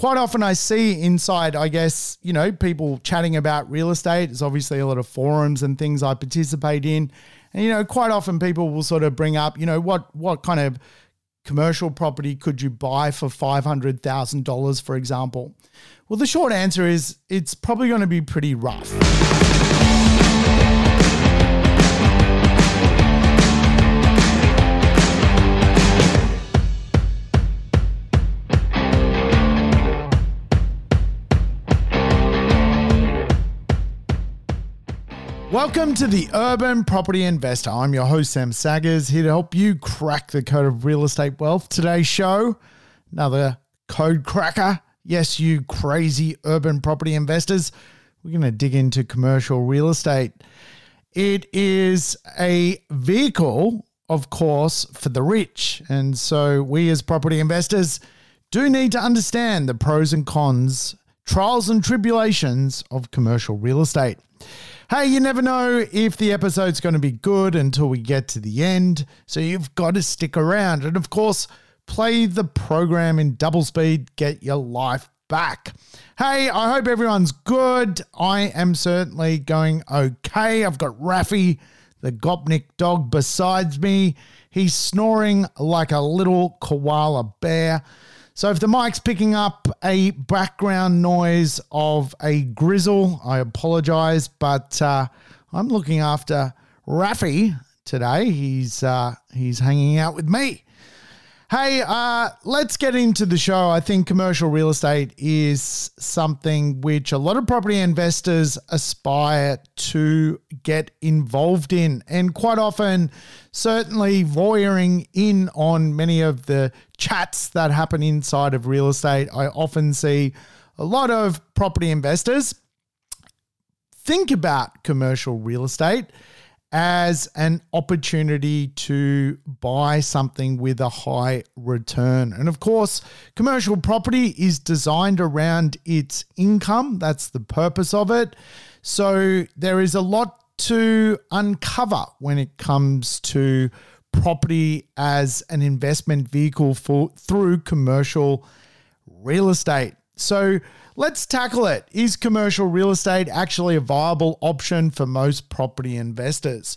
quite often I see inside, I guess, you know, people chatting about real estate. There's obviously a lot of forums and things I participate in. And, you know, quite often people will sort of bring up, you know, what what kind of commercial property could you buy for $500,000, for example? Well, the short answer is it's probably going to be pretty rough. Welcome to the Urban Property Investor. I'm your host, Sam Saggers, here to help you crack the code of real estate wealth. Today's show, another code cracker. Yes, you crazy urban property investors. We're going to dig into commercial real estate. It is a vehicle, of course, for the rich. And so we as property investors do need to understand the pros and cons, trials and tribulations of commercial real estate. Hey, you never know if the episode's going to be good until we get to the end, so you've got to stick around. And of course, play the program in double speed, get your life back. Hey, I hope everyone's good. I am certainly going okay. I've got Raffy, the Gopnik dog, besides me. He's snoring like a little koala bear. So if the mic's picking up a background noise of a grizzle, I apologize, but uh, I'm looking after Raffy today. He's uh, he's hanging out with me. Hey, uh, let's get into the show. I think commercial real estate is something which a lot of property investors aspire to get involved in. And quite often, certainly voyeuring in on many of the chats that happen inside of real estate, I often see a lot of property investors think about commercial real estate as an opportunity to buy something with a high return. And of course, commercial property is designed around its income. That's the purpose of it. So there is a lot to uncover when it comes to property as an investment vehicle for through commercial real estate. So let's tackle it. Is commercial real estate actually a viable option for most property investors?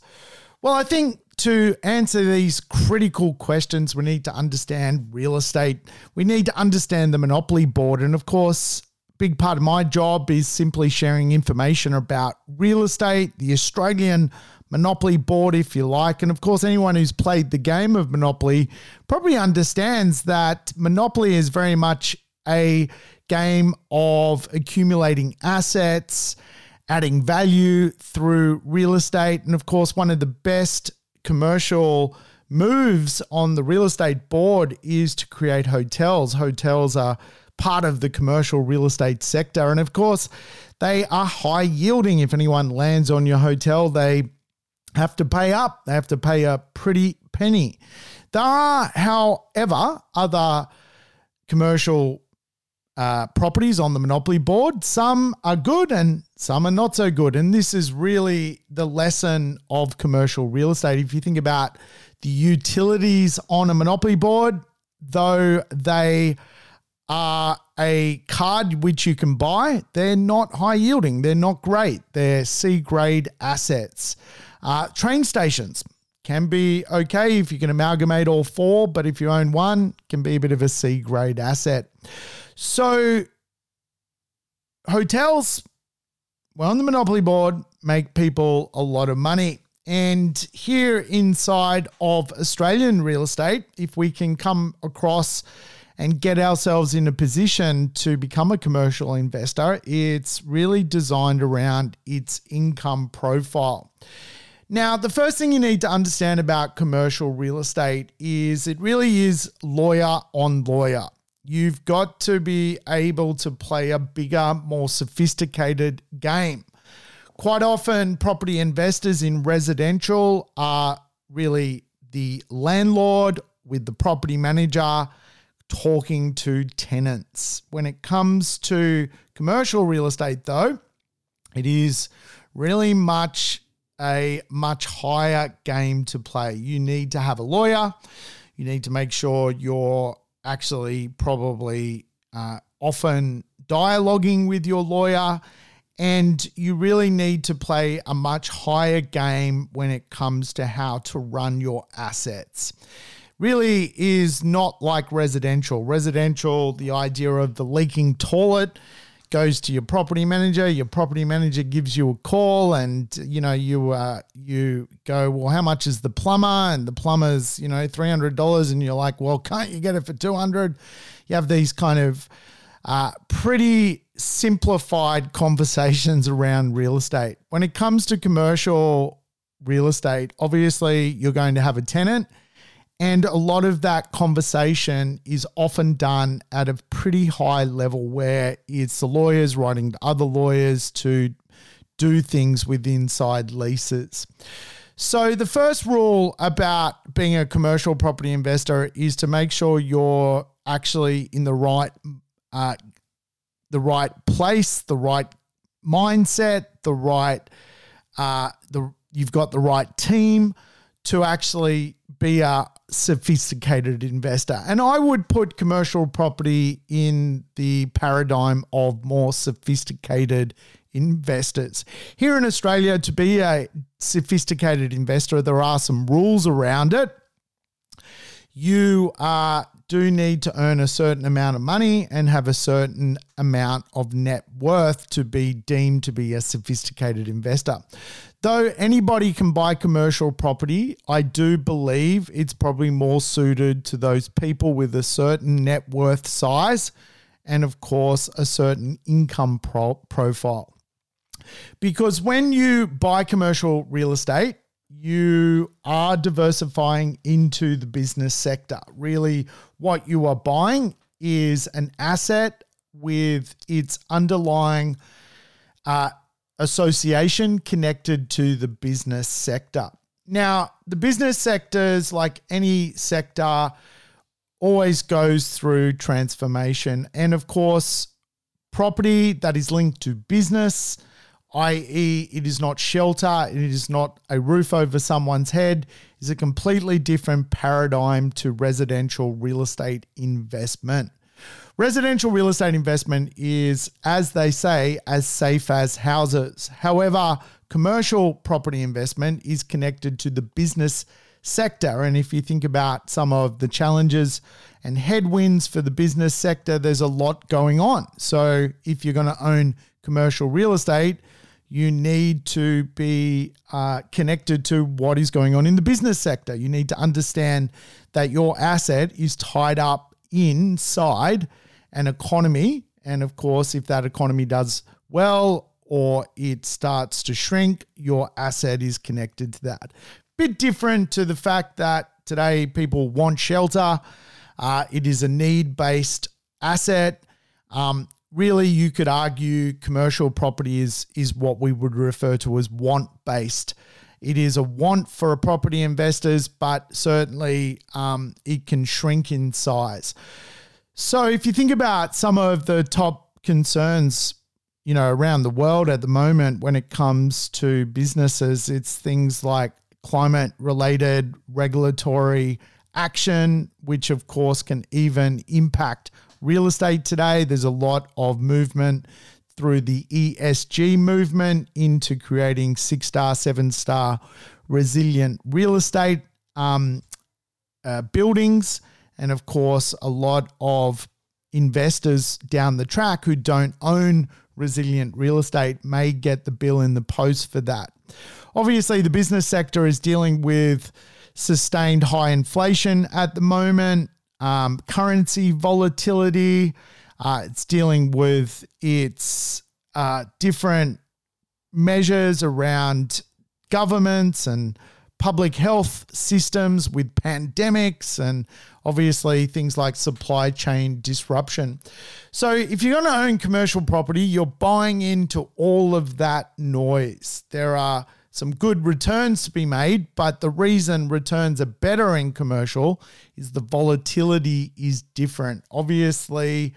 Well, I think to answer these critical questions, we need to understand real estate. We need to understand the monopoly board. And of course, big part of my job is simply sharing information about real estate, the Australian Monopoly board, if you like. And of course, anyone who's played the game of Monopoly probably understands that Monopoly is very much a game of accumulating assets, adding value through real estate. And of course, one of the best commercial moves on the real estate board is to create hotels. Hotels are part of the commercial real estate sector. And of course, they are high yielding. If anyone lands on your hotel, they have to pay up, they have to pay a pretty penny. There are, however, other commercial uh, properties on the monopoly board. Some are good and some are not so good. And this is really the lesson of commercial real estate. If you think about the utilities on a monopoly board, though they are a card which you can buy, they're not high yielding. They're not great. They're C grade assets. Uh, train stations can be okay if you can amalgamate all four, but if you own one, can be a bit of a C grade asset. So hotels, well, on the monopoly board, make people a lot of money. And here inside of Australian real estate, if we can come across and get ourselves in a position to become a commercial investor, it's really designed around its income profile. Now, the first thing you need to understand about commercial real estate is it really is lawyer on lawyer. You've got to be able to play a bigger, more sophisticated game. Quite often, property investors in residential are really the landlord with the property manager talking to tenants. When it comes to commercial real estate, though, it is really much a much higher game to play. You need to have a lawyer. You need to make sure you're actually probably uh, often dialoguing with your lawyer, and you really need to play a much higher game when it comes to how to run your assets. Really is not like residential. Residential, the idea of the leaking toilet goes to your property manager. Your property manager gives you a call, and you know you uh, you go, well, how much is the plumber? And the plumber's you know three hundred dollars, and you're like, well, can't you get it for two hundred? You have these kind of uh, pretty simplified conversations around real estate. When it comes to commercial real estate, obviously you're going to have a tenant. And a lot of that conversation is often done at a pretty high level where it's the lawyers writing to other lawyers to do things with inside leases. So, the first rule about being a commercial property investor is to make sure you're actually in the right uh, the right place, the right mindset, the right uh, the you've got the right team to actually be a sophisticated investor. And I would put commercial property in the paradigm of more sophisticated investors. Here in Australia, to be a sophisticated investor, there are some rules around it. You are do need to earn a certain amount of money and have a certain amount of net worth to be deemed to be a sophisticated investor. Though anybody can buy commercial property, I do believe it's probably more suited to those people with a certain net worth size and, of course, a certain income pro- profile. Because when you buy commercial real estate, you are diversifying into the business sector. Really, what you are buying is an asset with its underlying uh, association connected to the business sector. Now, the business sectors, like any sector, always goes through transformation. And of course, property that is linked to business i.e., it is not shelter, it is not a roof over someone's head, is a completely different paradigm to residential real estate investment. Residential real estate investment is, as they say, as safe as houses. However, commercial property investment is connected to the business sector. And if you think about some of the challenges and headwinds for the business sector, there's a lot going on. So if you're going to own commercial real estate, you need to be uh, connected to what is going on in the business sector. You need to understand that your asset is tied up inside an economy. And of course, if that economy does well or it starts to shrink, your asset is connected to that. Bit different to the fact that today people want shelter. Uh, it is a need based asset. Um, really you could argue commercial property is is what we would refer to as want based. It is a want for a property investors, but certainly um, it can shrink in size. So if you think about some of the top concerns, you know, around the world at the moment when it comes to businesses, it's things like climate related regulatory action, which of course can even impact real estate today. There's a lot of movement through the ESG movement into creating six star, seven star resilient real estate um, uh, buildings. And of course, a lot of investors down the track who don't own resilient real estate may get the bill in the post for that. Obviously, the business sector is dealing with sustained high inflation at the moment um, currency volatility. Uh, it's dealing with its uh, different measures around governments and public health systems with pandemics and obviously things like supply chain disruption. So, if you're going to own commercial property, you're buying into all of that noise. There are some good returns to be made, but the reason returns are better in commercial is the volatility is different. Obviously,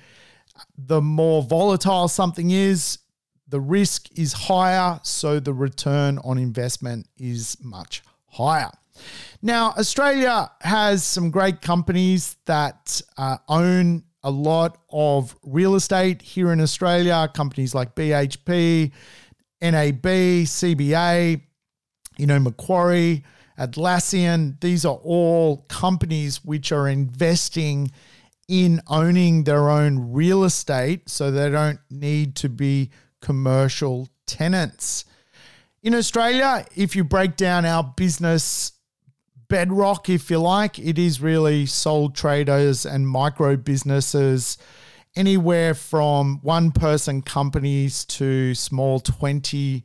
the more volatile something is, the risk is higher, so the return on investment is much higher. Now, Australia has some great companies that uh, own a lot of real estate here in Australia, companies like BHP, NAB, CBA, you know, Macquarie, Atlassian. These are all companies which are investing in owning their own real estate so they don't need to be commercial tenants. In Australia, if you break down our business bedrock, if you like, it is really sole traders and micro businesses, anywhere from one person companies to small 20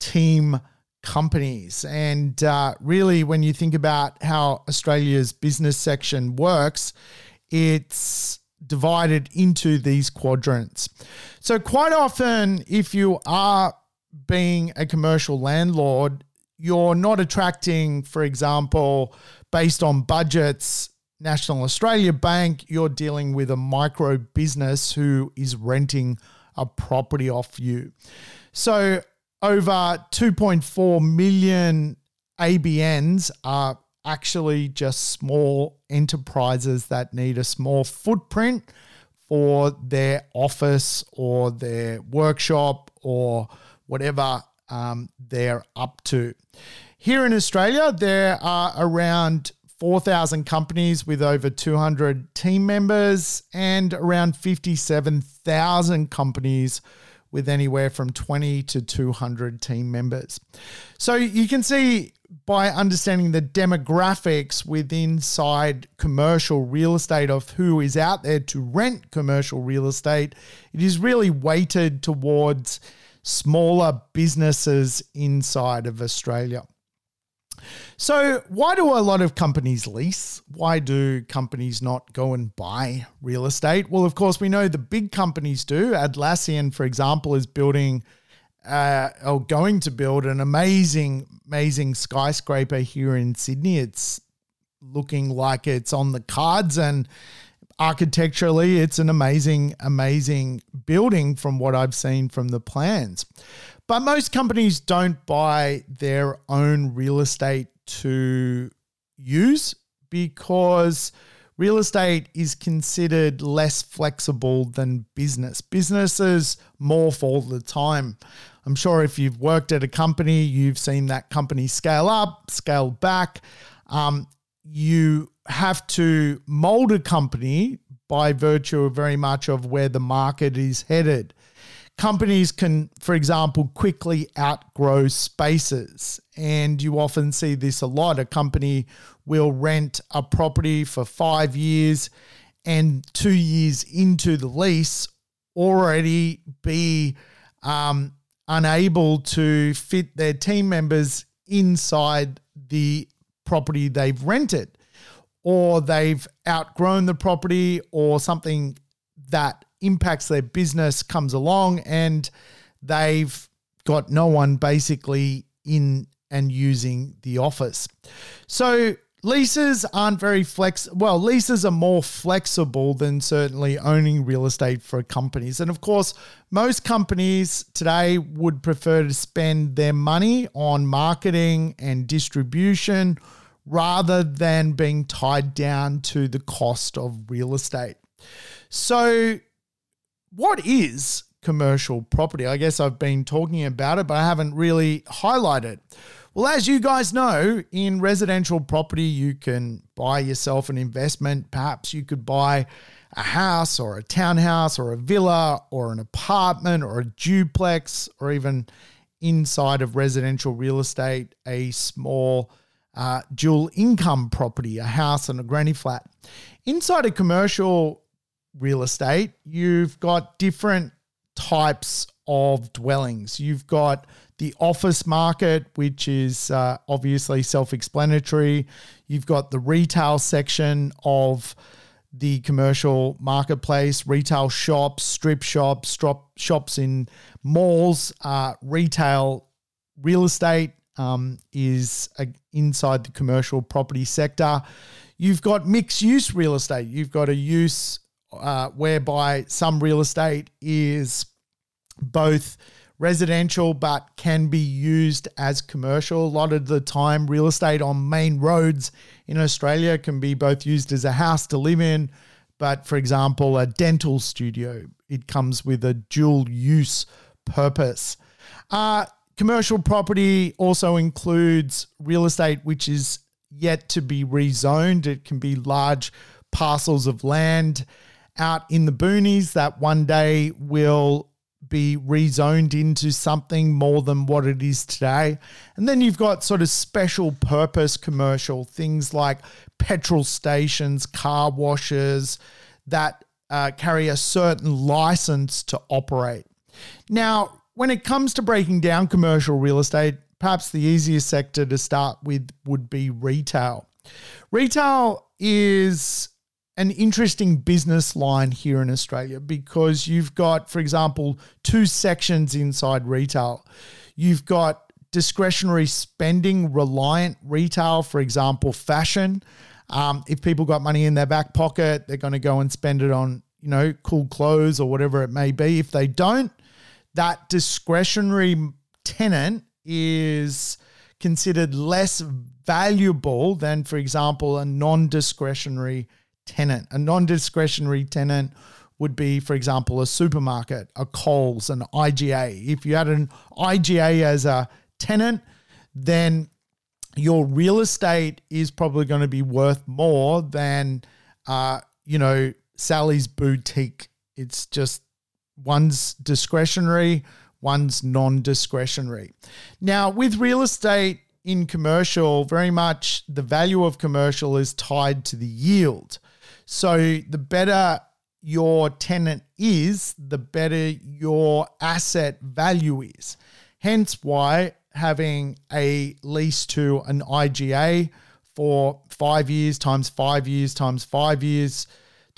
team companies. And uh, really, when you think about how Australia's business section works, it's divided into these quadrants. So, quite often, if you are being a commercial landlord, you're not attracting, for example, based on budgets, National Australia Bank, you're dealing with a micro business who is renting a property off you. So, over 2.4 million ABNs are actually just small enterprises that need a small footprint for their office or their workshop or whatever um, they're up to. Here in Australia, there are around 4,000 companies with over 200 team members and around 57,000 companies with anywhere from 20 to 200 team members. So you can see by understanding the demographics within inside commercial real estate of who is out there to rent commercial real estate, it is really weighted towards smaller businesses inside of Australia. So, why do a lot of companies lease? Why do companies not go and buy real estate? Well, of course, we know the big companies do. Atlassian, for example, is building uh, or going to build an amazing, amazing skyscraper here in Sydney. It's looking like it's on the cards and architecturally, it's an amazing, amazing building from what I've seen from the plans. But most companies don't buy their own real estate to use because real estate is considered less flexible than business. Businesses morph all the time. I'm sure if you've worked at a company, you've seen that company scale up, scale back. Um, you have to mold a company by virtue of very much of where the market is headed. Companies can, for example, quickly outgrow spaces. And you often see this a lot. A company will rent a property for five years and two years into the lease already be um, unable to fit their team members inside the property they've rented or they've outgrown the property or something that impacts their business comes along and they've got no one basically in and using the office. So leases aren't very flex well leases are more flexible than certainly owning real estate for companies and of course most companies today would prefer to spend their money on marketing and distribution rather than being tied down to the cost of real estate. So, what is commercial property? I guess I've been talking about it, but I haven't really highlighted. Well, as you guys know, in residential property, you can buy yourself an investment. Perhaps you could buy a house or a townhouse or a villa or an apartment or a duplex or even inside of residential real estate, a small uh, dual income property, a house and a granny flat. Inside a commercial real estate, you've got different types of dwellings. You've got the office market, which is uh, obviously self explanatory. You've got the retail section of the commercial marketplace, retail shops, strip shops, shops in malls, uh, retail real estate, um, is uh, inside the commercial property sector. You've got mixed use real estate. You've got a use uh, whereby some real estate is both residential but can be used as commercial. A lot of the time, real estate on main roads in Australia can be both used as a house to live in, but for example, a dental studio, it comes with a dual use purpose. Uh, commercial property also includes real estate, which is yet to be rezoned. It can be large parcels of land out in the boonies that one day will be rezoned into something more than what it is today. And then you've got sort of special purpose commercial things like petrol stations, car washes that uh, carry a certain license to operate. Now, when it comes to breaking down commercial real estate, perhaps the easiest sector to start with would be retail. Retail is an interesting business line here in Australia because you've got, for example, two sections inside retail. You've got discretionary spending reliant retail, for example, fashion. Um, if people got money in their back pocket, they're going to go and spend it on, you know, cool clothes or whatever it may be. If they don't, that discretionary tenant is considered less valuable than, for example, a non discretionary tenant. A non discretionary tenant would be, for example, a supermarket, a Coles, an IGA. If you had an IGA as a tenant, then your real estate is probably going to be worth more than, uh, you know, Sally's boutique. It's just one's discretionary, one's non discretionary. Now, with real estate in commercial, very much the value of commercial is tied to the yield. So the better your tenant is, the better your asset value is. Hence why having a lease to an IGA for five years times five years times five years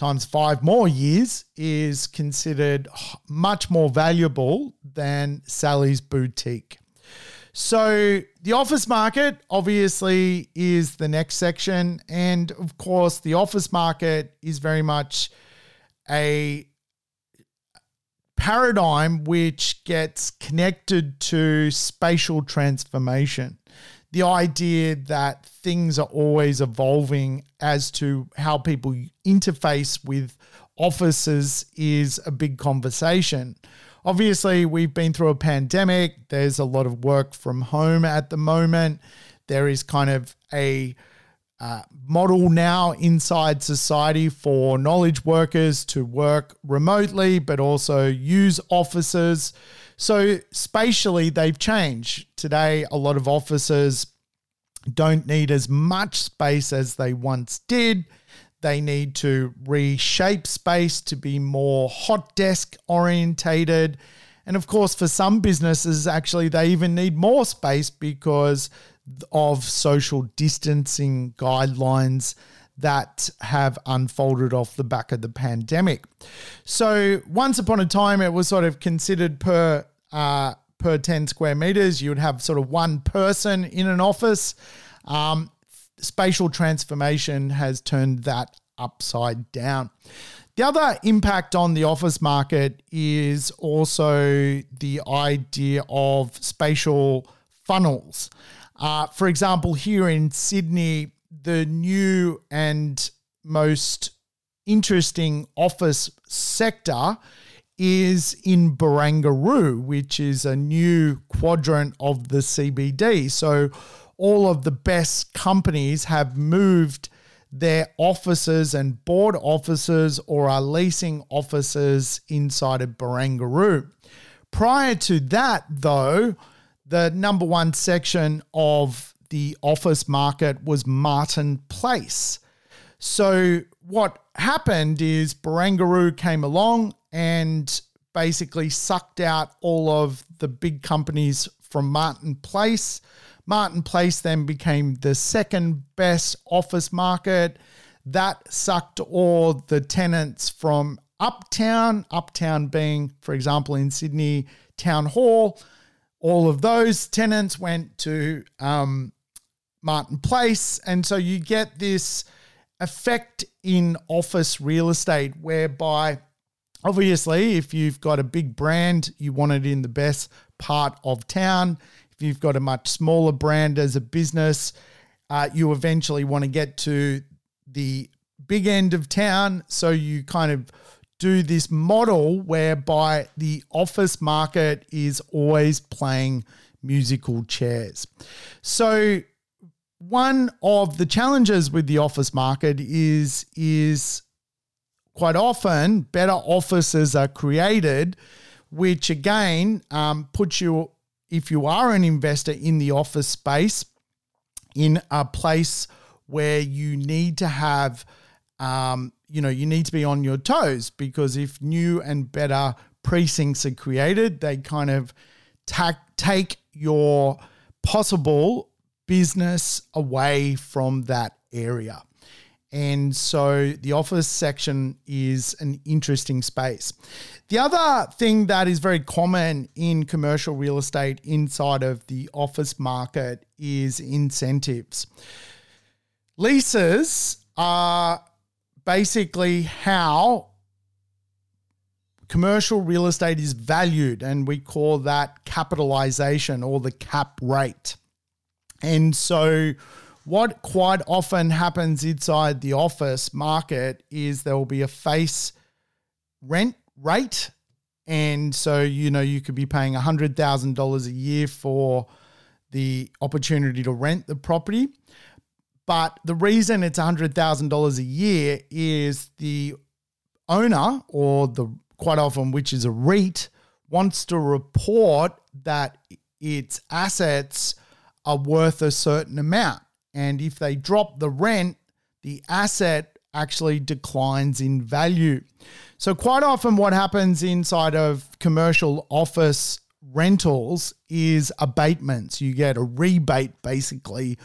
times five more years is considered much more valuable than Sally's boutique. So, the office market obviously is the next section. And of course, the office market is very much a paradigm which gets connected to spatial transformation. The idea that things are always evolving as to how people interface with offices is a big conversation. Obviously, we've been through a pandemic. There's a lot of work from home at the moment. There is kind of a uh, model now inside society for knowledge workers to work remotely, but also use offices. So, spatially, they've changed. Today, a lot of offices don't need as much space as they once did. They need to reshape space to be more hot desk orientated. And of course, for some businesses, actually, they even need more space because of social distancing guidelines that have unfolded off the back of the pandemic. So, once upon a time, it was sort of considered per uh, per 10 square meters, you would have sort of one person in an office. Um, spatial transformation has turned that upside down. The other impact on the office market is also the idea of spatial funnels. Uh, for example, here in Sydney, the new and most interesting office sector is in Barangaroo, which is a new quadrant of the CBD. So all of the best companies have moved their offices and board offices or are leasing offices inside of Barangaroo. Prior to that, though, the number one section of the office market was Martin Place. So, what happened is Barangaroo came along and basically sucked out all of the big companies from Martin Place Martin Place then became the second best office market. That sucked all the tenants from Uptown, Uptown being, for example, in Sydney, Town Hall. All of those tenants went to um, Martin Place. And so you get this effect in office real estate whereby obviously if you've got a big brand you want it in the best part of town If you've got a much smaller brand as a business, uh, you eventually want to get to the big end of town. So you kind of do this model whereby the office market is always playing musical chairs. So one of the challenges with the office market is is quite often better offices are created, which again um, puts you if you are an investor in the office space in a place where you need to have um, you know you need to be on your toes because if new and better precincts are created they kind of ta- take your possible business away from that area. And so the office section is an interesting space. The other thing that is very common in commercial real estate inside of the office market is incentives. Leases are basically how commercial real estate is valued, and we call that capitalization or the cap rate. And so, what quite often happens inside the office market is there will be a face rent rate. And so, you know, you could be paying $100,000 a year for the opportunity to rent the property. But the reason it's $100,000 a year is the owner or the quite often, which is a REIT, wants to report that its assets are worth a certain amount. And if they drop the rent, the asset actually declines in value. So, quite often, what happens inside of commercial office rentals is abatements. You get a rebate basically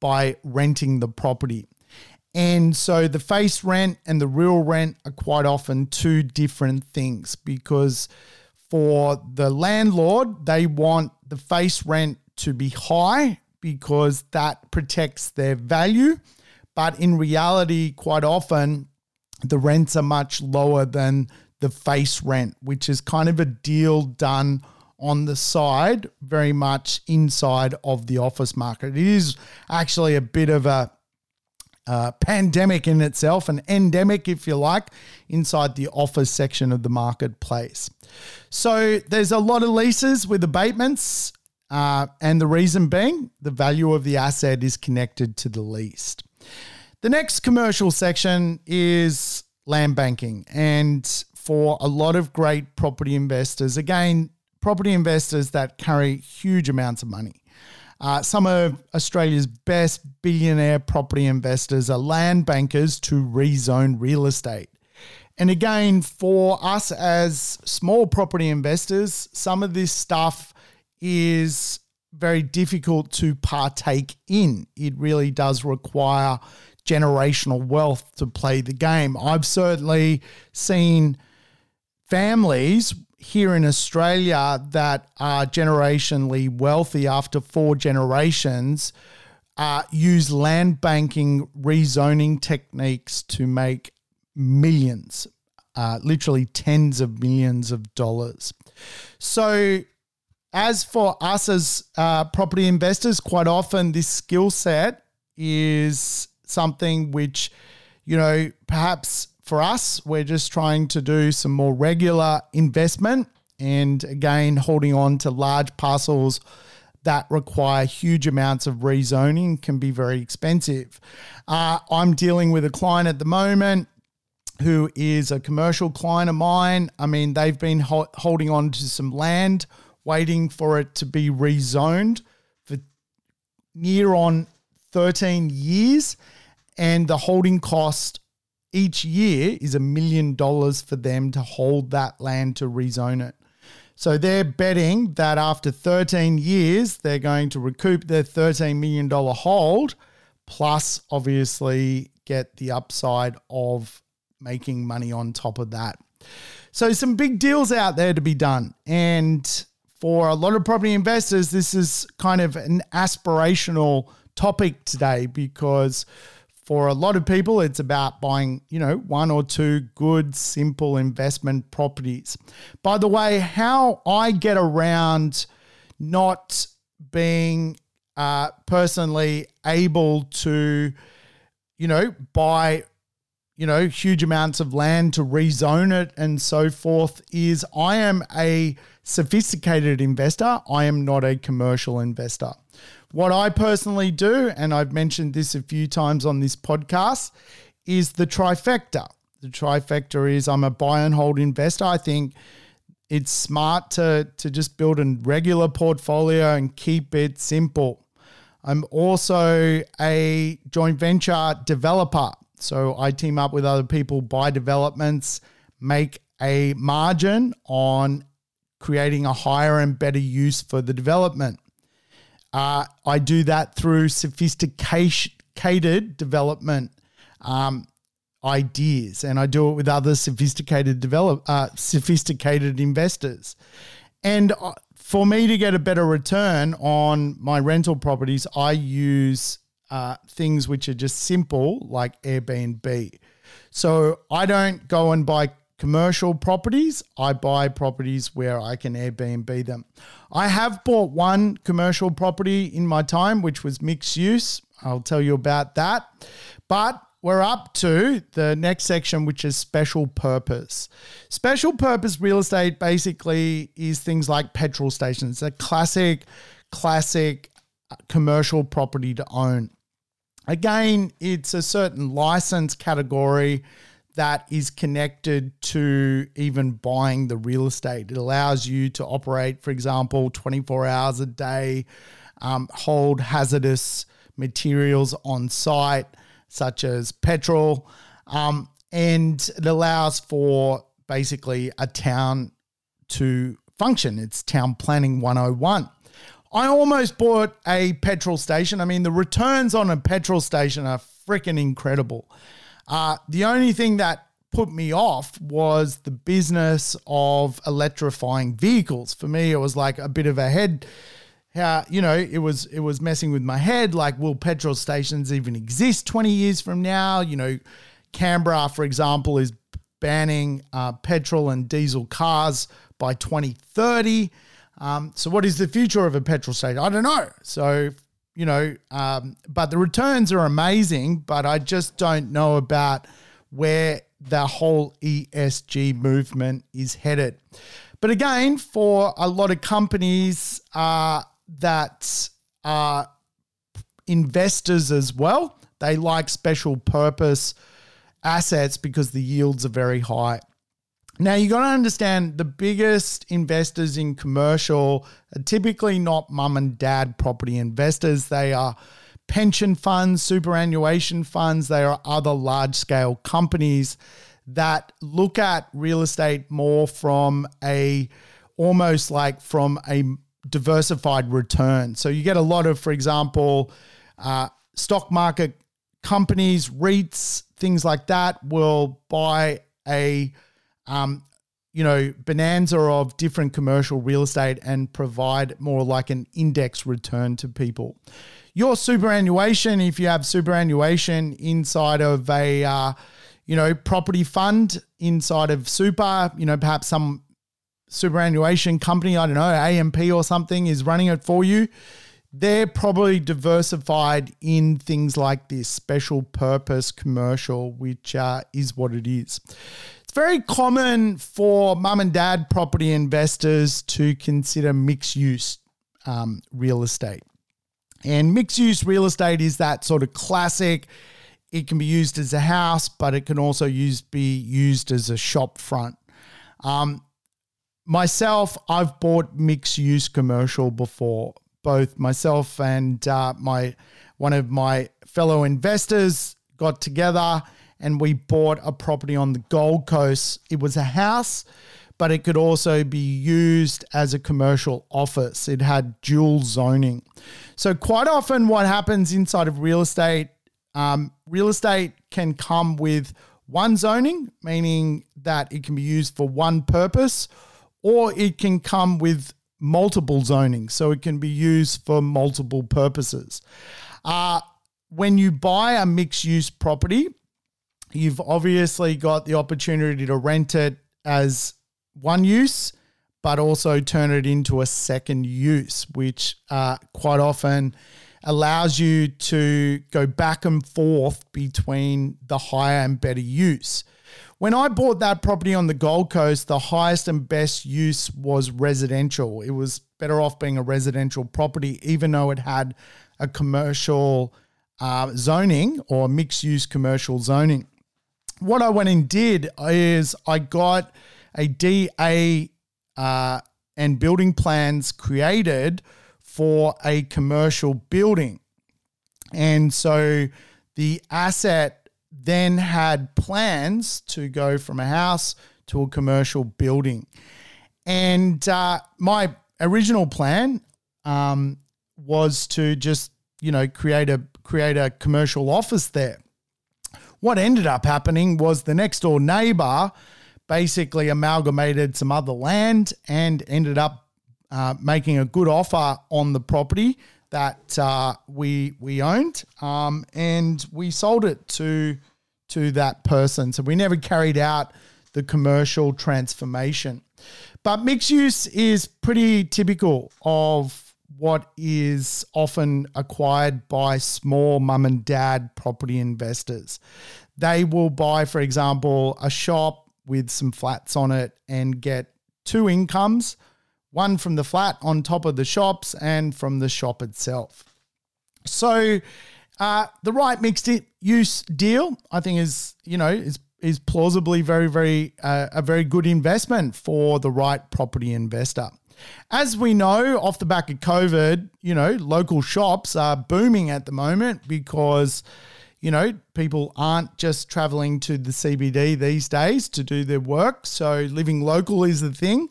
by renting the property. And so the face rent and the real rent are quite often two different things because for the landlord, they want the face rent to be high because that protects their value. But in reality, quite often, the rents are much lower than the face rent, which is kind of a deal done on the side, very much inside of the office market. It is actually a bit of a uh, pandemic in itself, an endemic, if you like, inside the office section of the marketplace. So there's a lot of leases with abatements. Uh, and the reason being, the value of the asset is connected to the lease. The next commercial section is land banking. And for a lot of great property investors, again, property investors that carry huge amounts of money. Uh, some of Australia's best billionaire property investors are land bankers to rezone real estate. And again, for us as small property investors, some of this stuff is very difficult to partake in. It really does require generational wealth to play the game. I've certainly seen families here in Australia that are generationally wealthy after four generations uh, use land banking rezoning techniques to make millions, uh, literally tens of millions of dollars. So as for us as uh, property investors, quite often this skill set is something which, you know, perhaps for us, we're just trying to do some more regular investment and again, holding on to large parcels that require huge amounts of rezoning can be very expensive. Uh, I'm dealing with a client at the moment who is a commercial client of mine. I mean, they've been ho- holding on to some land waiting for it to be rezoned for near on 13 years. And the holding cost each year is a million dollars for them to hold that land to rezone it. So they're betting that after 13 years, they're going to recoup their $13 million hold, plus obviously get the upside of making money on top of that. So, some big deals out there to be done. And for a lot of property investors, this is kind of an aspirational topic today because for a lot of people, it's about buying, you know, one or two good, simple investment properties. By the way, how I get around not being uh, personally able to, you know, buy you know, huge amounts of land to rezone it and so forth is I am a sophisticated investor. I am not a commercial investor. What I personally do, and I've mentioned this a few times on this podcast, is the trifecta. The trifecta is I'm a buy and hold investor. I think it's smart to, to just build a regular portfolio and keep it simple. I'm also a joint venture developer. So I team up with other people, buy developments, make a margin on creating a higher and better use for the development. Uh, I do that through sophisticated development um, ideas, and I do it with other sophisticated develop uh, sophisticated investors. And uh, for me to get a better return on my rental properties, I use uh, things which are just simple, like Airbnb. So I don't go and buy commercial properties. I buy properties where I can Airbnb them. I have bought one commercial property in my time, which was mixed use. I'll tell you about that. But we're up to the next section, which is special purpose. Special purpose real estate basically is things like petrol stations, a classic, classic uh, commercial property to own. Again, it's a certain license category that is connected to even buying the real estate. It allows you to operate, for example, 24 hours a day, um, hold hazardous materials on site such as petrol. Um, and it allows for basically a town to function. It's town planning 101. I almost bought a petrol station. I mean, the returns on a petrol station are freaking incredible. Uh, the only thing that put me off was the business of electrifying vehicles. For me, it was like a bit of a head how you know it was it was messing with my head like will petrol stations even exist 20 years from now? You know canberra for example is banning uh, petrol and diesel cars by 2030 um, so what is the future of a petrol station? I don't know. So you know um, but the returns are amazing but i just don't know about where the whole esg movement is headed but again for a lot of companies uh, that are investors as well. They like special purpose assets because the yields are very high. Now, you got to understand the biggest investors in commercial are typically not mum and dad property investors. They are pension funds, superannuation funds, they are other large scale companies that look at real estate more from a almost like from a diversified return. So you get a lot of, for example, uh, stock market companies, REITs, things like that will buy a, um, you know, bonanza of different commercial real estate and provide more like an index return to people. Your superannuation, if you have superannuation inside of a, uh, you know, property fund inside of super, you know, perhaps some superannuation company, I don't know, AMP or something, is running it for you, they're probably diversified in things like this special purpose commercial, which uh, is what it is. Very common for mum and dad property investors to consider mixed use um, real estate. And mixed use real estate is that sort of classic. It can be used as a house, but it can also use, be used as a shop front. Um, myself, I've bought mixed use commercial before. Both myself and uh, my one of my fellow investors got together and we bought a property on the Gold Coast. It was a house, but it could also be used as a commercial office. It had dual zoning. So, quite often, what happens inside of real estate, um, real estate can come with one zoning, meaning that it can be used for one purpose or it can come with multiple zoning, so it can be used for multiple purposes. Uh, when you buy a mixed use property, you've obviously got the opportunity to rent it as one use, but also turn it into a second use, which uh, quite often allows you to go back and forth between the higher and better use. When I bought that property on the Gold Coast, the highest and best use was residential. It was better off being a residential property, even though it had a commercial uh, zoning or mixed use commercial zoning. What I went and did is I got a DA uh, and building plans created for a commercial building. And so the asset then had plans to go from a house to a commercial building. And uh, my original plan um, was to just, you know, create a create a commercial office there. What ended up happening was the next door neighbor basically amalgamated some other land and ended up uh, making a good offer on the property that uh, we we owned, um, and we sold it to to that person. So we never carried out the commercial transformation. But mixed use is pretty typical of what is often acquired by small mum and dad property investors. They will buy, for example, a shop with some flats on it and get two incomes one from the flat on top of the shops and from the shop itself. So, uh, the right mixed use deal, I think, is you know is is plausibly very very uh, a very good investment for the right property investor. As we know, off the back of COVID, you know, local shops are booming at the moment because you know, people aren't just traveling to the CBD these days to do their work. So living local is the thing.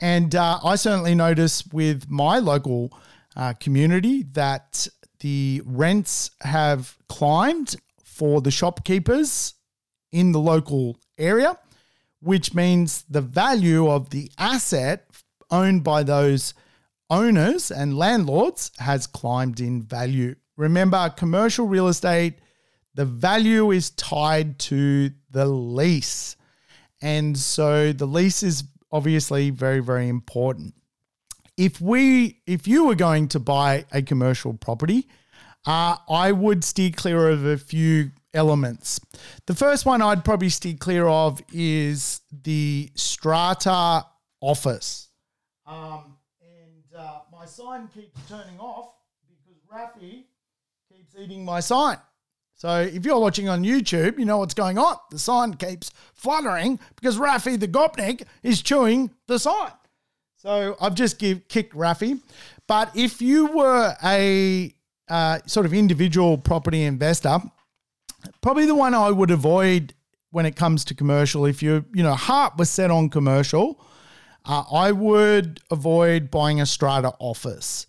And uh, I certainly notice with my local uh, community that the rents have climbed for the shopkeepers in the local area, which means the value of the asset owned by those owners and landlords has climbed in value. Remember, commercial real estate the value is tied to the lease. And so the lease is obviously very, very important. If we, if you were going to buy a commercial property, uh, I would steer clear of a few elements. The first one I'd probably steer clear of is the strata office. Um, and uh, my sign keeps turning off because Rafi keeps eating my sign. So if you're watching on YouTube, you know what's going on. The sign keeps fluttering because Rafi the Gopnik is chewing the sign. So I've just give, kicked Rafi. But if you were a uh, sort of individual property investor, probably the one I would avoid when it comes to commercial, if your you know heart was set on commercial, uh, I would avoid buying a strata office.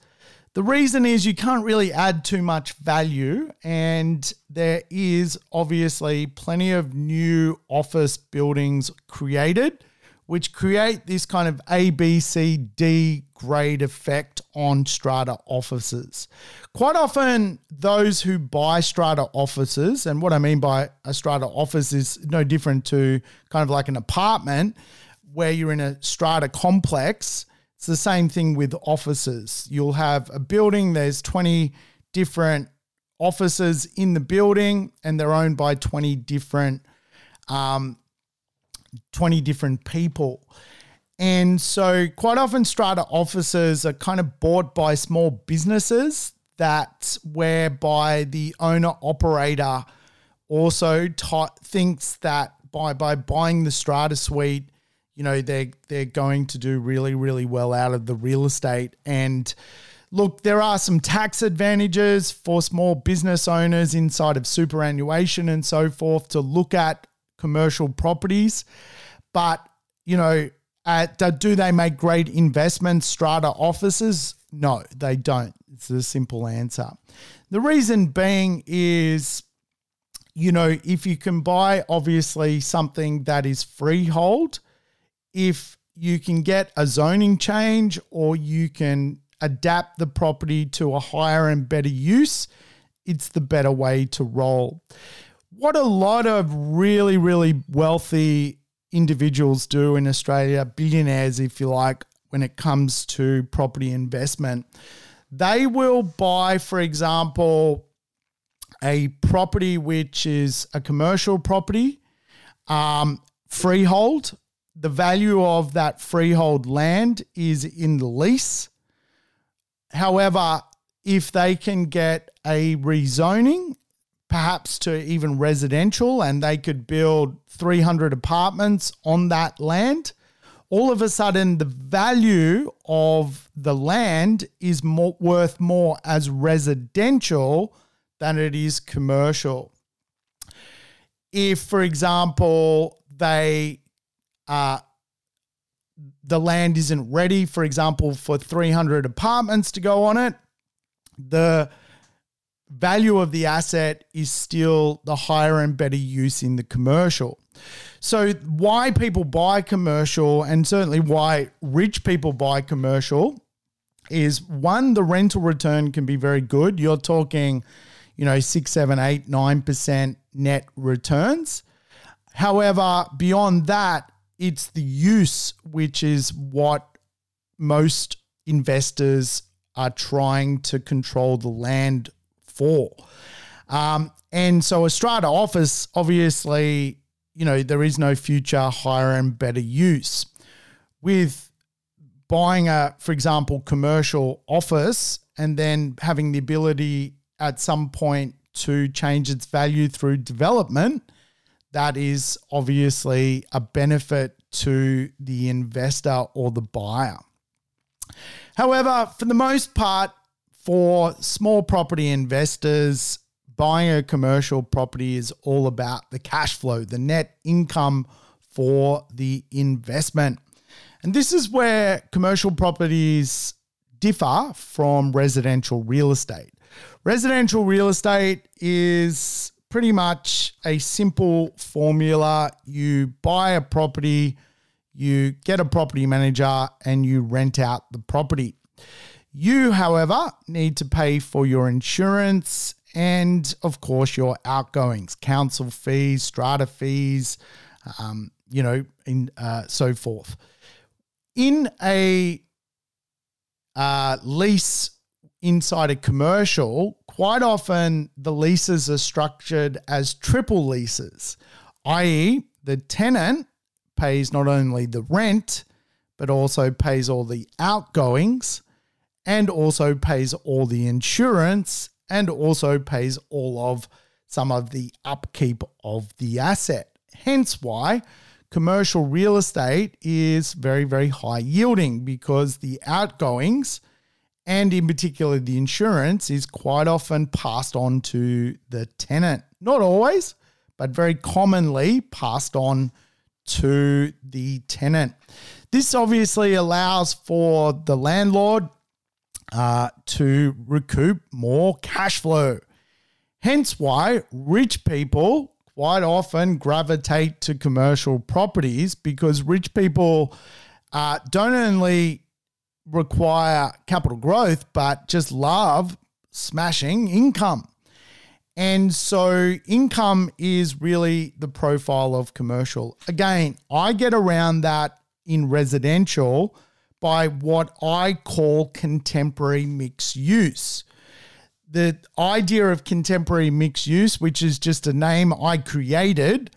The reason is you can't really add too much value, and there is obviously plenty of new office buildings created, which create this kind of A, B, C, D grade effect on strata offices. Quite often, those who buy strata offices, and what I mean by a strata office is no different to kind of like an apartment where you're in a strata complex it's the same thing with offices. You'll have a building, there's 20 different offices in the building, and they're owned by 20 different um, 20 different people. And so, quite often, strata offices are kind of bought by small businesses that whereby the owner operator also thinks that by, by buying the strata suite, you know they're they're going to do really really well out of the real estate and look there are some tax advantages for small business owners inside of superannuation and so forth to look at commercial properties but you know uh, at, do they make great investments? Strata offices? No they don't. It's a simple answer. The reason being is you know if you can buy obviously something that is freehold if you can get a zoning change or you can adapt the property to a higher and better use, it's the better way to roll. What a lot of really, really wealthy individuals do in Australia, billionaires, if you like, when it comes to property investment, they will buy, for example, a property which is a commercial property, um, freehold. The value of that freehold land is in the lease. However, if they can get a rezoning, perhaps to even residential, and they could build 300 apartments on that land, all of a sudden the value of the land is more, worth more as residential than it is commercial. If, for example, they uh, the land isn't ready, for example, for 300 apartments to go on it, the value of the asset is still the higher and better use in the commercial. So, why people buy commercial, and certainly why rich people buy commercial, is one, the rental return can be very good. You're talking, you know, six, seven, eight, nine percent net returns. However, beyond that, it's the use which is what most investors are trying to control the land for. Um, and so, a strata office, obviously, you know, there is no future higher and better use. With buying a, for example, commercial office and then having the ability at some point to change its value through development, that is obviously a benefit to the investor or the buyer. However, for the most part, for small property investors, buying a commercial property is all about the cash flow, the net income for the investment. And this is where commercial properties differ from residential real estate. Residential real estate is pretty much a simple formula. You buy a property, you get a property manager, and you rent out the property. You, however, need to pay for your insurance and, of course, your outgoings, council fees, strata fees, um, you know, in uh, so forth. In a uh, lease inside a commercial, quite often the leases are structured as triple leases, i.e., the tenant pays not only the rent, but also pays all the outgoings and also pays all the insurance and also pays all of some of the upkeep of the asset. Hence why commercial real estate is very, very high yielding because the outgoings and in particular the insurance is quite often passed on to the tenant. Not always, but very commonly passed on to the tenant. This obviously allows for the landlord uh, to recoup more cash flow. Hence, why rich people quite often gravitate to commercial properties because rich people uh, don't only require capital growth, but just love smashing income. And so, income is really the profile of commercial. Again, I get around that in residential by what I call contemporary mixed use. The idea of contemporary mixed use, which is just a name I created,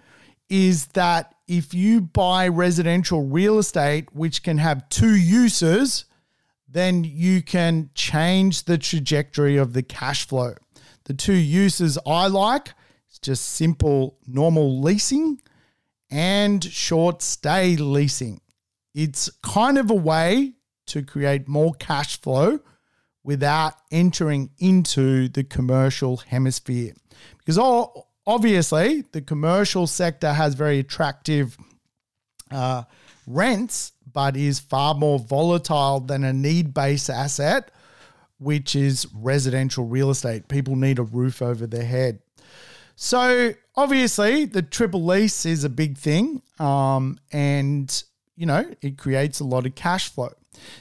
is that if you buy residential real estate, which can have two uses, then you can change the trajectory of the cash flow. The two uses I like is just simple normal leasing and short stay leasing. It's kind of a way to create more cash flow without entering into the commercial hemisphere. Because obviously, the commercial sector has very attractive uh, rents, but is far more volatile than a need based asset, which is residential real estate. People need a roof over their head. So, obviously, the triple lease is a big thing. Um, and you know, it creates a lot of cash flow.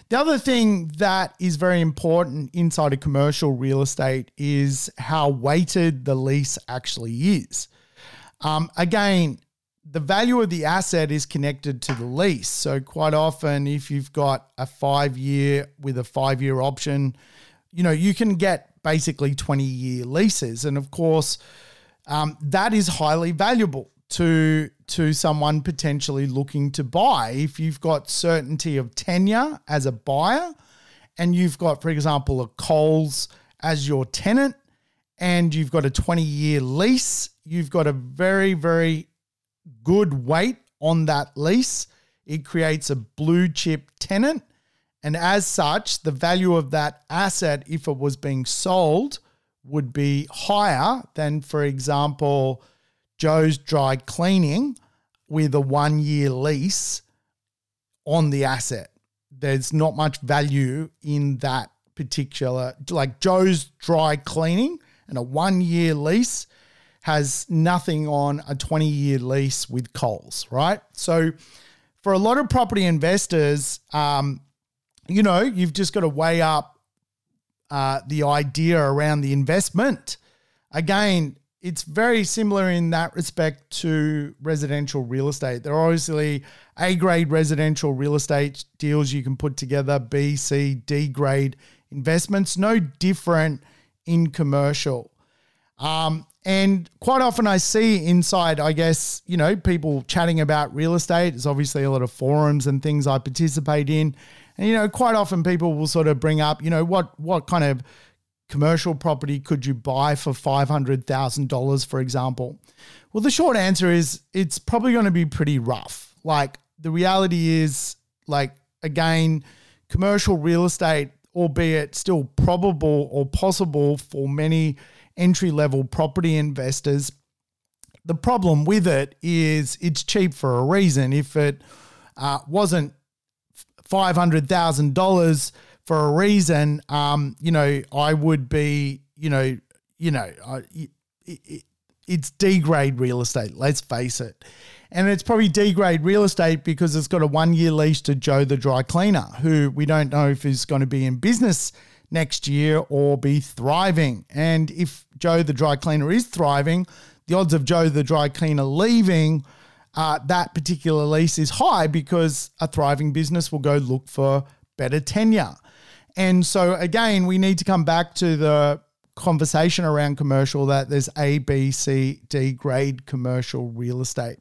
The other thing that is very important inside of commercial real estate is how weighted the lease actually is. Um, again, the value of the asset is connected to the lease. So, quite often, if you've got a five year with a five year option, you know, you can get basically 20 year leases. And of course, um, that is highly valuable to to someone potentially looking to buy if you've got certainty of tenure as a buyer and you've got for example a Coles as your tenant and you've got a 20 year lease you've got a very very good weight on that lease. It creates a blue chip tenant. And as such the value of that asset if it was being sold would be higher than for example Joe's Dry Cleaning with a one year lease on the asset. There's not much value in that particular, like Joe's Dry Cleaning and a one year lease has nothing on a 20 year lease with Coles, right? So for a lot of property investors, um, you know, you've just got to weigh up uh, the idea around the investment. Again, it's very similar in that respect to residential real estate. There are obviously A grade residential real estate deals you can put together, B, C, D grade investments, no different in commercial. Um, and quite often I see inside, I guess, you know, people chatting about real estate. There's obviously a lot of forums and things I participate in. And, you know, quite often people will sort of bring up, you know, what what kind of commercial property could you buy for $500,000, for example? Well, the short answer is it's probably going to be pretty rough. Like, the reality is, like, again, commercial real estate, albeit still probable or possible for many entry level property investors, the problem with it is it's cheap for a reason. If it uh, wasn't $500,000, for a reason, um, you know, I would be, you know, you know, I, it, it's D grade real estate. Let's face it, and it's probably D grade real estate because it's got a one year lease to Joe the dry cleaner, who we don't know if is going to be in business next year or be thriving. And if Joe the dry cleaner is thriving, the odds of Joe the dry cleaner leaving. Uh, that particular lease is high because a thriving business will go look for better tenure. And so, again, we need to come back to the conversation around commercial that there's A, B, C, D grade commercial real estate.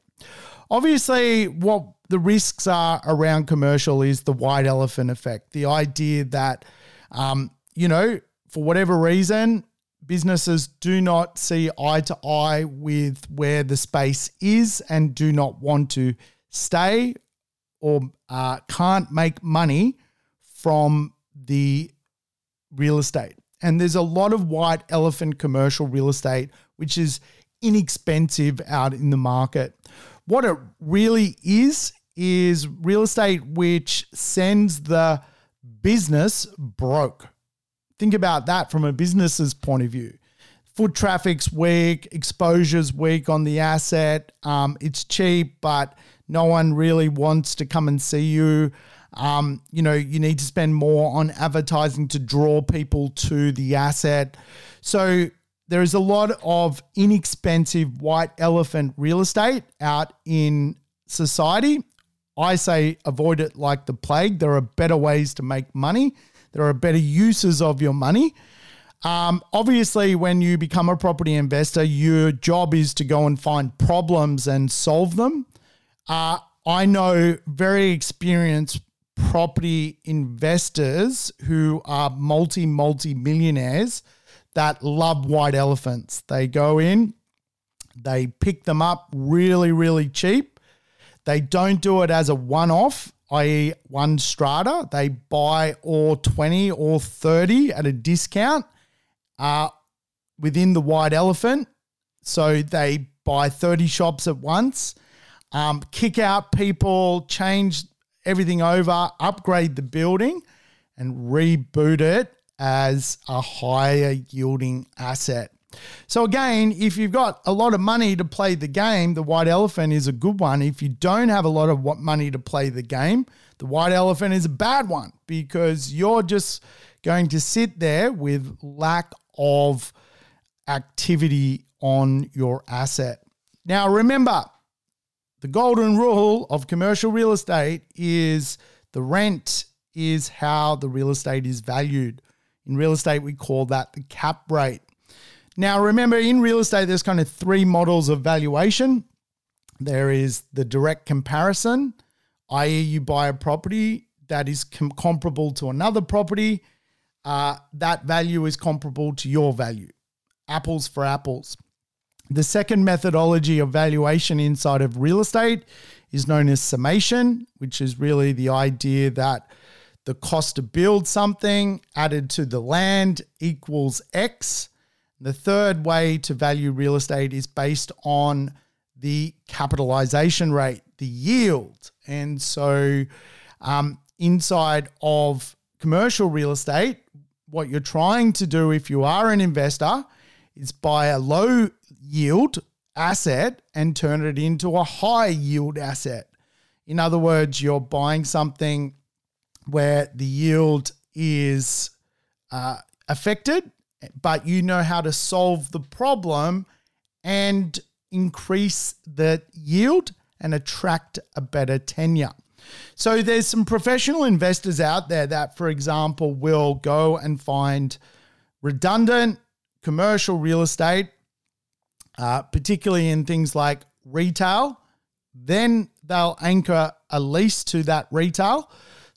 Obviously, what the risks are around commercial is the white elephant effect. The idea that, um, you know, for whatever reason, businesses do not see eye to eye with where the space is and do not want to stay or uh, can't make money from the real estate. And there's a lot of white elephant commercial real estate, which is inexpensive out in the market. What it really is, is real estate which sends the business broke. Think about that from a business's point of view. Foot traffic's weak, exposure's weak on the asset. Um, it's cheap, but no one really wants to come and see you. Um, you know, you need to spend more on advertising to draw people to the asset. So there is a lot of inexpensive white elephant real estate out in society. I say avoid it like the plague. There are better ways to make money. There are better uses of your money. Um, obviously, when you become a property investor, your job is to go and find problems and solve them. Uh, I know very experienced property investors who are multi, multi millionaires that love white elephants. They go in, they pick them up really, really cheap. They don't do it as a one off, i.e., one strata. They buy all 20 or 30 at a discount uh, within the white elephant. So they buy 30 shops at once, um, kick out people, change everything over, upgrade the building, and reboot it as a higher yielding asset. So, again, if you've got a lot of money to play the game, the white elephant is a good one. If you don't have a lot of money to play the game, the white elephant is a bad one because you're just going to sit there with lack of activity on your asset. Now, remember, the golden rule of commercial real estate is the rent is how the real estate is valued. In real estate, we call that the cap rate. Now, remember, in real estate, there's kind of three models of valuation. There is the direct comparison, i.e., you buy a property that is com- comparable to another property. Uh, that value is comparable to your value, apples for apples. The second methodology of valuation inside of real estate is known as summation, which is really the idea that the cost to build something added to the land equals X. The third way to value real estate is based on the capitalization rate, the yield. And so, um, inside of commercial real estate, what you're trying to do if you are an investor is buy a low yield asset and turn it into a high yield asset. In other words, you're buying something where the yield is uh, affected, but you know how to solve the problem and increase the yield and attract a better tenure. So there's some professional investors out there that, for example, will go and find redundant commercial real estate, uh, particularly in things like retail. Then they'll anchor a lease to that retail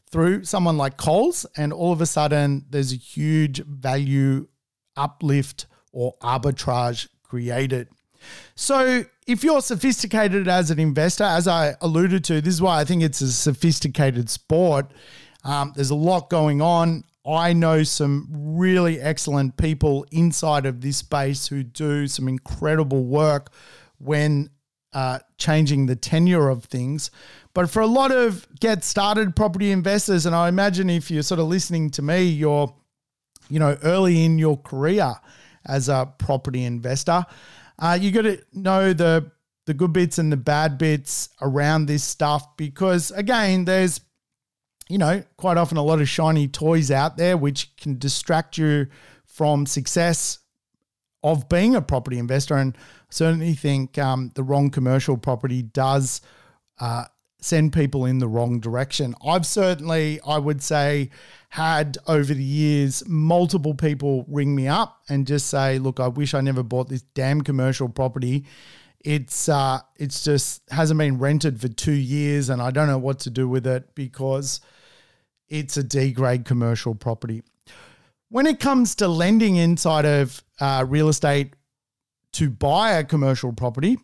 through someone like Coles, and all of a sudden there's a huge value uplift or arbitrage created. So, if you're sophisticated as an investor, as I alluded to, this is why I think it's a sophisticated sport. Um, there's a lot going on. I know some really excellent people inside of this space who do some incredible work when uh, changing the tenure of things. But for a lot of get started property investors, and I imagine if you're sort of listening to me, you're, you know, early in your career as a property investor, uh, you got to know the the good bits and the bad bits around this stuff because again, there's you know quite often a lot of shiny toys out there which can distract you from success of being a property investor. And certainly think um, the wrong commercial property does. Uh, send people in the wrong direction. I've certainly, I would say, had over the years multiple people ring me up and just say, "Look, I wish I never bought this damn commercial property. It's uh, it's just hasn't been rented for two years, and I don't know what to do with it because it's a D grade commercial property." When it comes to lending inside of uh, real estate to buy a commercial property,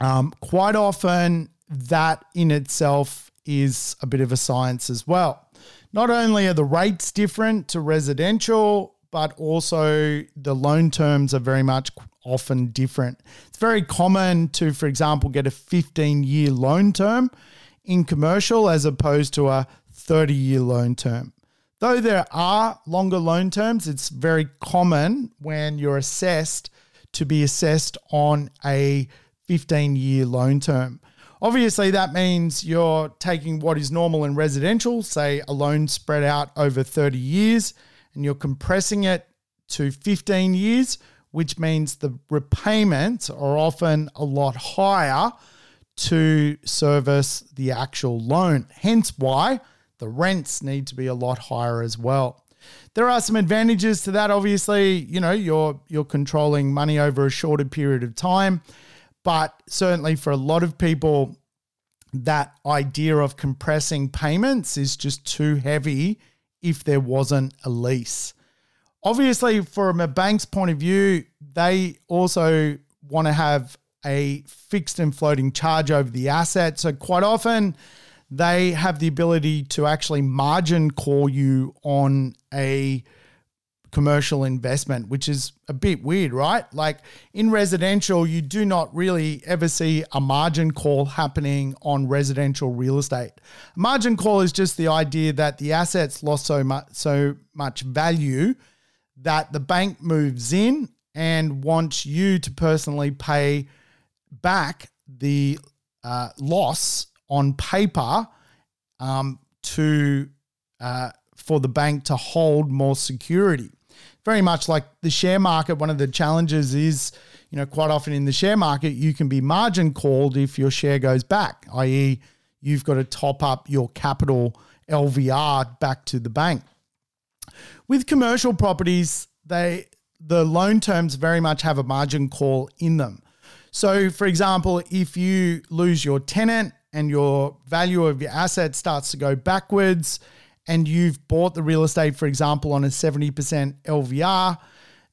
um, quite often that in itself is a bit of a science as well. Not only are the rates different to residential, but also the loan terms are very much often different. It's very common to, for example, get a 15 year loan term in commercial as opposed to a 30 year loan term. Though there are longer loan terms, it's very common when you're assessed to be assessed on a 15 year loan term. Obviously, that means you're taking what is normal in residential, say a loan spread out over 30 years, and you're compressing it to 15 years, which means the repayments are often a lot higher to service the actual loan. Hence, why the rents need to be a lot higher as well. There are some advantages to that. Obviously, you know, you're you're controlling money over a shorter period of time. But certainly for a lot of people, that idea of compressing payments is just too heavy if there wasn't a lease. Obviously, from a bank's point of view, they also want to have a fixed and floating charge over the asset. So, quite often, they have the ability to actually margin call you on a commercial investment, which is a bit weird, right? Like in residential, you do not really ever see a margin call happening on residential real estate. Margin call is just the idea that the assets lost so much so much value that the bank moves in and wants you to personally pay back the uh, loss on paper um, to uh, for the bank to hold more security very much like the share market. One of the challenges is, you know, quite often in the share market, you can be margin called if your share goes back, i.e., you've got to top up your capital LVR back to the bank. With commercial properties, they the loan terms very much have a margin call in them. So, for example, if you lose your tenant and your value of your asset starts to go backwards, and you've bought the real estate, for example, on a 70% LVR,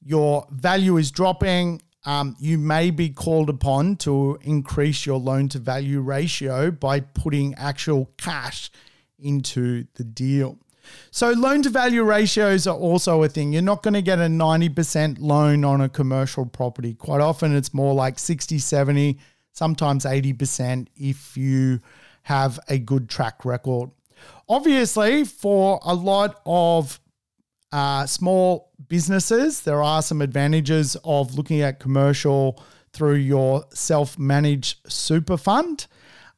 your value is dropping. Um, you may be called upon to increase your loan to value ratio by putting actual cash into the deal. So, loan to value ratios are also a thing. You're not going to get a 90% loan on a commercial property. Quite often, it's more like 60, 70, sometimes 80% if you have a good track record. Obviously, for a lot of uh, small businesses, there are some advantages of looking at commercial through your self managed super fund.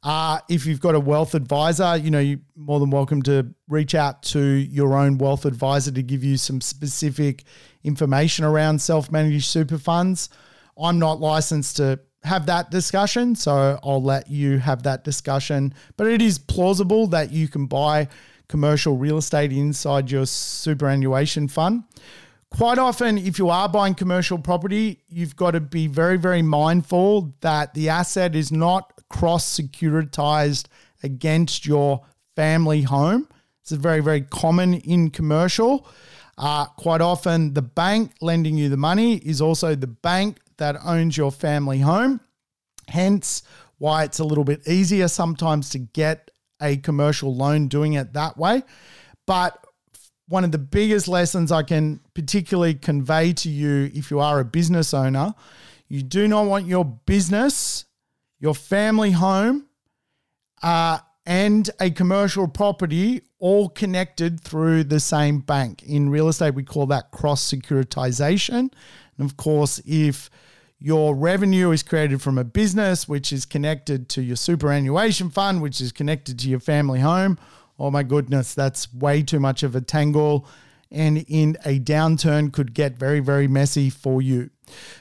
Uh, if you've got a wealth advisor, you know, you're more than welcome to reach out to your own wealth advisor to give you some specific information around self managed super funds. I'm not licensed to have that discussion, so I'll let you have that discussion. But it is plausible that you can buy commercial real estate inside your superannuation fund. Quite often, if you are buying commercial property, you've got to be very, very mindful that the asset is not cross securitized against your family home. It's very, very common in commercial. Uh, quite often, the bank lending you the money is also the bank that owns your family home. Hence, why it's a little bit easier sometimes to get a commercial loan doing it that way. But one of the biggest lessons I can particularly convey to you if you are a business owner, you do not want your business your family home, uh, and a commercial property all connected through the same bank. In real estate, we call that cross securitization. And of course, if your revenue is created from a business which is connected to your superannuation fund, which is connected to your family home, oh my goodness, that's way too much of a tangle. And in a downturn, could get very, very messy for you.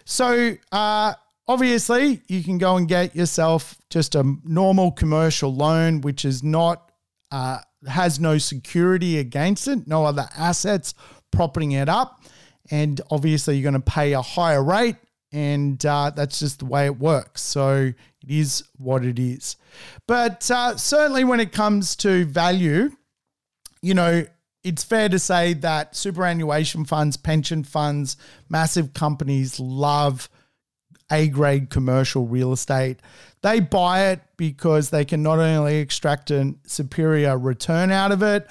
So, uh, Obviously, you can go and get yourself just a normal commercial loan, which is not uh, has no security against it, no other assets propping it up, and obviously you're going to pay a higher rate, and uh, that's just the way it works. So it is what it is. But uh, certainly, when it comes to value, you know, it's fair to say that superannuation funds, pension funds, massive companies love A grade commercial real estate. They buy it because they can not only extract a superior return out of it,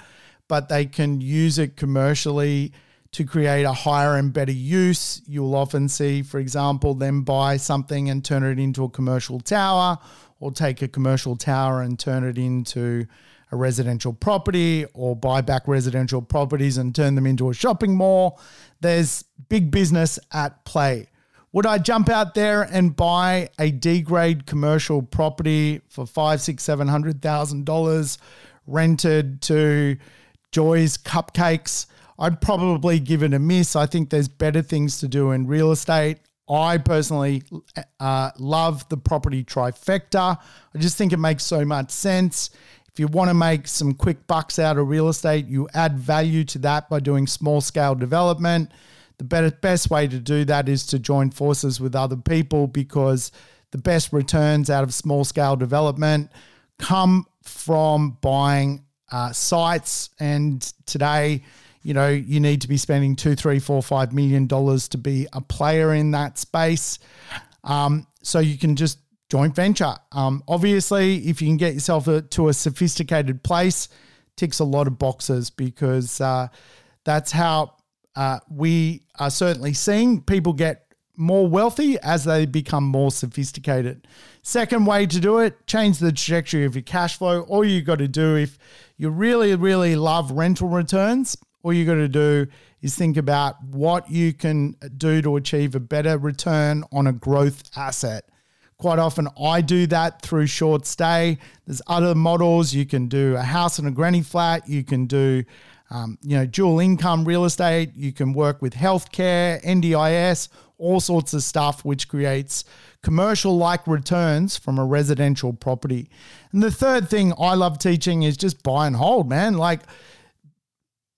but they can use it commercially to create a higher and better use. You'll often see, for example, them buy something and turn it into a commercial tower, or take a commercial tower and turn it into a residential property, or buy back residential properties and turn them into a shopping mall. There's big business at play. Would I jump out there and buy a D grade commercial property for five, six, seven hundred thousand dollars, rented to Joy's Cupcakes? I'd probably give it a miss. I think there's better things to do in real estate. I personally uh, love the property trifecta. I just think it makes so much sense. If you want to make some quick bucks out of real estate, you add value to that by doing small scale development the better, best way to do that is to join forces with other people because the best returns out of small scale development come from buying uh, sites. And today, you know, you need to be spending two, three, four, five million dollars to be a player in that space. Um, so you can just joint venture. Um, obviously, if you can get yourself a, to a sophisticated place, ticks a lot of boxes because uh, that's how uh, we are certainly seeing people get more wealthy as they become more sophisticated. Second way to do it, change the trajectory of your cash flow. All you got to do if you really, really love rental returns, all you got to do is think about what you can do to achieve a better return on a growth asset. Quite often, I do that through short stay. There's other models. You can do a house and a granny flat. You can do um, you know, dual income real estate. You can work with healthcare, NDIS, all sorts of stuff, which creates commercial like returns from a residential property. And the third thing I love teaching is just buy and hold, man. Like,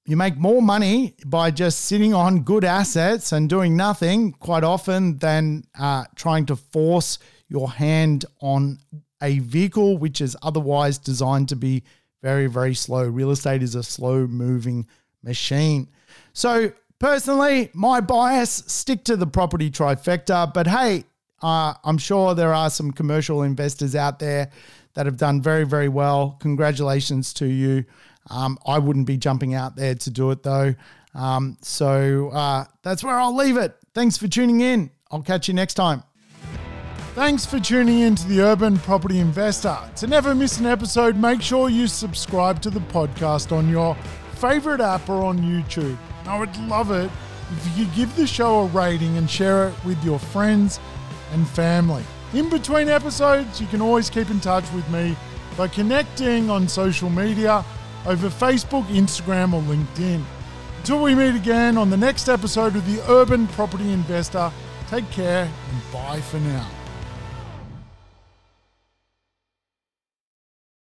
you make more money by just sitting on good assets and doing nothing quite often than uh, trying to force your hand on a vehicle which is otherwise designed to be very, very slow. Real estate is a slow moving machine. So, personally, my bias stick to the property trifecta, but hey, uh, I'm sure there are some commercial investors out there that have done very, very well. Congratulations to you. Um, I wouldn't be jumping out there to do it though. Um, so uh, that's where I'll leave it. Thanks for tuning in. I'll catch you next time. Thanks for tuning in to the Urban Property Investor. To never miss an episode, make sure you subscribe to the podcast on your favorite app or on YouTube. I would love it if you could give the show a rating and share it with your friends and family. In between episodes, you can always keep in touch with me by connecting on social media over Facebook, Instagram, or LinkedIn. Until we meet again on the next episode of the Urban Property Investor, take care and bye for now.